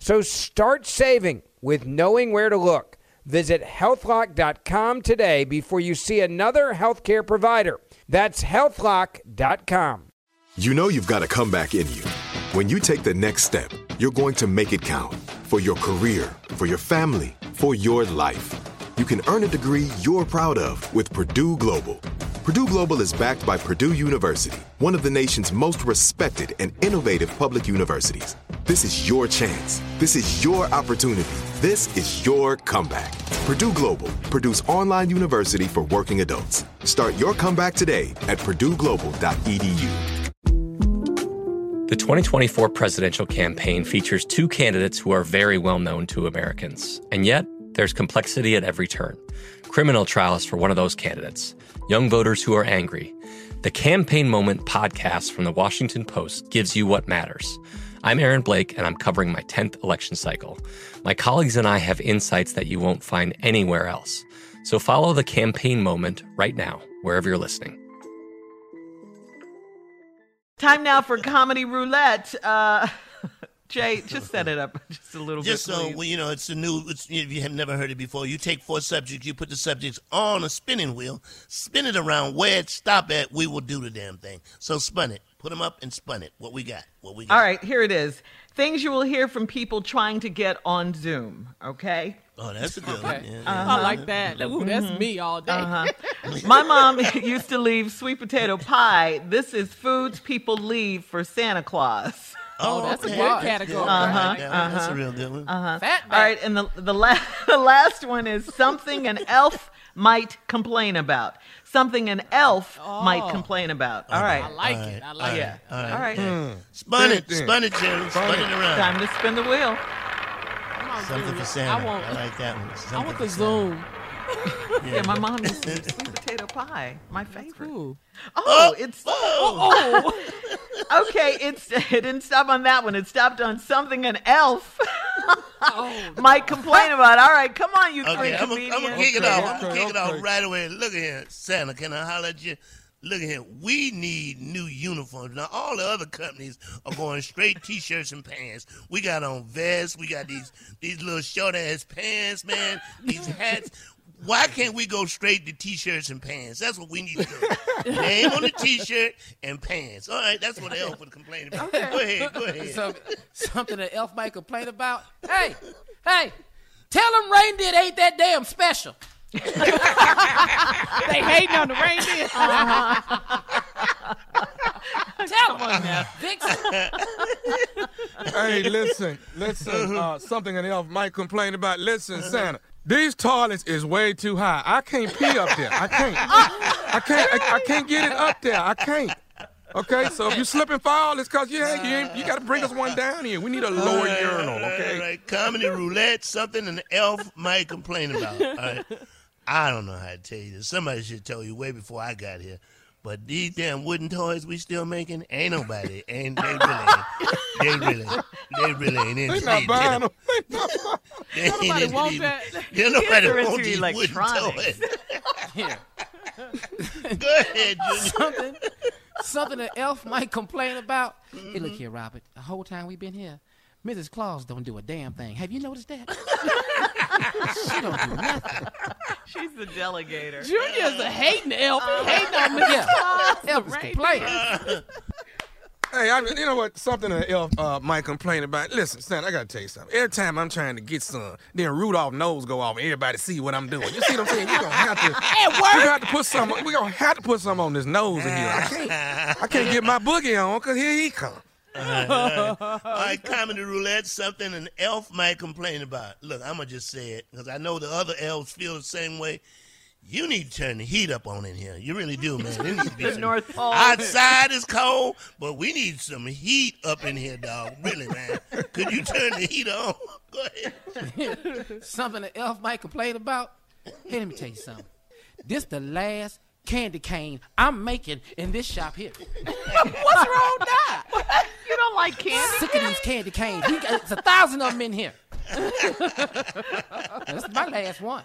So start saving with knowing where to look. Visit healthlock.com today before you see another healthcare provider. That's healthlock.com. You know you've got a comeback in you. When you take the next step, you're going to make it count for your career, for your family, for your life. You can earn a degree you're proud of with Purdue Global. Purdue Global is backed by Purdue University, one of the nation's most respected and innovative public universities. This is your chance. This is your opportunity. This is your comeback. Purdue Global, Purdue's online university for working adults. Start your comeback today at purdueglobal.edu. The 2024 presidential campaign features two candidates who are very well known to Americans. And yet, there's complexity at every turn. Criminal trials for one of those candidates, young voters who are angry. The Campaign Moment podcast from the Washington Post gives you what matters. I'm Aaron Blake, and I'm covering my 10th election cycle. My colleagues and I have insights that you won't find anywhere else. So follow the campaign moment right now, wherever you're listening. Time now for comedy roulette. Uh, Jay, just set it up just a little Just bit. Just so well, you know, it's a new. It's, if you have never heard it before, you take four subjects, you put the subjects on a spinning wheel, spin it around, where it stop at, we will do the damn thing. So spun it, put them up and spun it. What we got? What we got? All right, here it is. Things you will hear from people trying to get on Zoom. Okay. Oh, that's a good one. Yeah, I like that. Ooh, that's me all day. Uh-huh. My mom used to leave sweet potato pie. This is foods people leave for Santa Claus. Oh, oh that's okay. a good category. I right like uh-huh, that one. That's a uh-huh. real good one. Uh-huh. All right, and the the, la- the last one is something an elf might complain about. Something an elf might oh. complain about. All right. I like it. I like yeah. it. All right. Mm. Mm. Spun it, spun it, Jerry, spun it around. Time to spin the wheel. Come on, Something Junior. for Santa. I want, I like that one. I Something want for the Santa. Zoom. Yeah, my mom used to eat sweet potato pie. My favorite. Ooh. Oh, it's Oh, okay. It's it didn't stop on that one. It stopped on something an elf oh. might complain about. All right, come on, you three okay, I'm gonna comedians. kick it off. I'm gonna okay, kick it off right away. Look at here, Santa. Can I holler at you? Look at here. We need new uniforms. Now, all the other companies are going straight t-shirts and pants. We got on vests. We got these these little short ass pants, man. These hats. Why can't we go straight to t-shirts and pants? That's what we need to do. Name on the t-shirt and pants. All right, that's what the elf would complain about. Go ahead, go ahead. Some, something that elf might complain about. Hey, hey, tell them reindeer ain't that damn special. they hating on the reindeer. Uh-huh. tell them. Vixen. hey, listen, listen. Uh-huh. Uh, something an elf might complain about. Listen, uh-huh. Santa. These toilets is way too high. I can't pee up there. I can't. I can't. I, I can't get it up there. I can't. Okay, so if you slip and fall, it's cause you ain't, you got to bring us one down here. We need a lower urinal. Okay. right, comedy roulette, something an elf might complain about. All right. I don't know how to tell you this. Somebody should tell you way before I got here. But these damn wooden toys we still making, ain't nobody, ain't they really, they really, they really ain't They not buying them. They not buying They ain't Nobody into want these- that. Yeah, nobody are into want these wooden electronics. toys. Yeah. Go ahead, Junior. something, something that Elf might complain about. Hey, look here, Robert. The whole time we've been here, Mrs. Claus don't do a damn thing. Have you noticed that? she don't do nothing. She's the delegator. Junior's a hating elf. He uh-huh. hating on Mrs. Yeah. Claus. Elf is Right. complaining. Hey, I, you know what? Something that Elf uh, might complain about. Listen, Santa, I gotta tell you something. Every time I'm trying to get some, then Rudolph nose go off and everybody see what I'm doing. You see what I'm saying? You gonna have to. We got to put some. We gonna have to put some on this nose of here. I can't. I can't get my boogie on because here he come. All right, comedy roulette, something an elf might complain about. Look, I'm gonna just say it because I know the other elves feel the same way. You need to turn the heat up on in here. You really do, man. There needs to be The some- North Pole. Outside is cold, but we need some heat up in here, dog. Really, man. Could you turn the heat on? Go ahead. something that Elf might complain about. Hey, let me tell you something. This the last candy cane I'm making in this shop here. What's wrong with that? You don't like candy? Sick of these candy canes. We got, it's a thousand of them in here. That's my last one.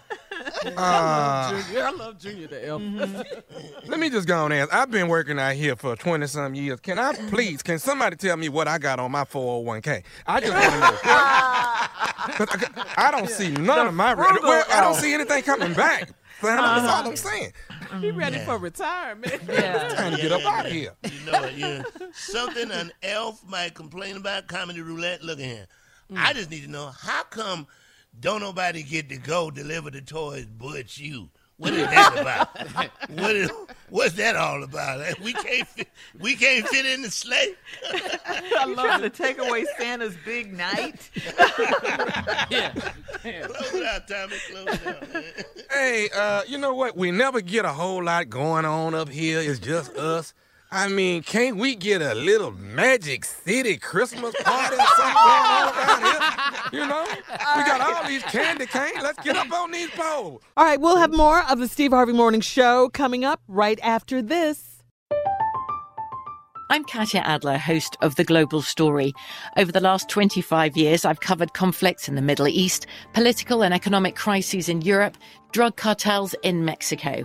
Uh, Junior, I love Junior the Elf. Mm-hmm. let me just go on and ask. I've been working out here for 20 some years. Can I please, can somebody tell me what I got on my 401k? I just want to know. I, I don't see none of my. frugal Well, I don't see anything coming back. Santa, That's all uh-huh. I'm saying. He ready for retirement. Yeah. Trying to get up out of here. You know it. Yeah. Something an elf might complain about. Comedy roulette. Look at here. I mm. just need to know how come don't nobody get to go deliver the toys but you? What is that about? what is what's that all about? We can't fit, we can't fit in the sleigh. You trying to take away Santa's big night? yeah. Close it out, Tommy. Close it out. man. Hey, uh, you know what? We never get a whole lot going on up here. It's just us. I mean, can't we get a little Magic City Christmas party or something going on around here? You know? We got all these candy canes. Let's get up on these poles. All right, we'll have more of the Steve Harvey Morning Show coming up right after this. I'm Katya Adler, host of The Global Story. Over the last 25 years, I've covered conflicts in the Middle East, political and economic crises in Europe, drug cartels in Mexico.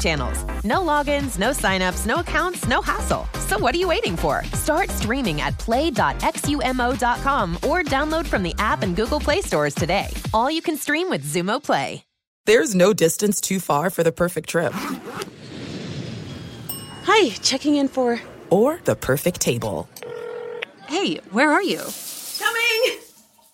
channels. No logins, no signups, no accounts, no hassle. So what are you waiting for? Start streaming at play.xumo.com or download from the app and Google Play stores today. All you can stream with Xumo Play. There's no distance too far for the perfect trip. Hi, checking in for. Or the perfect table. Hey, where are you?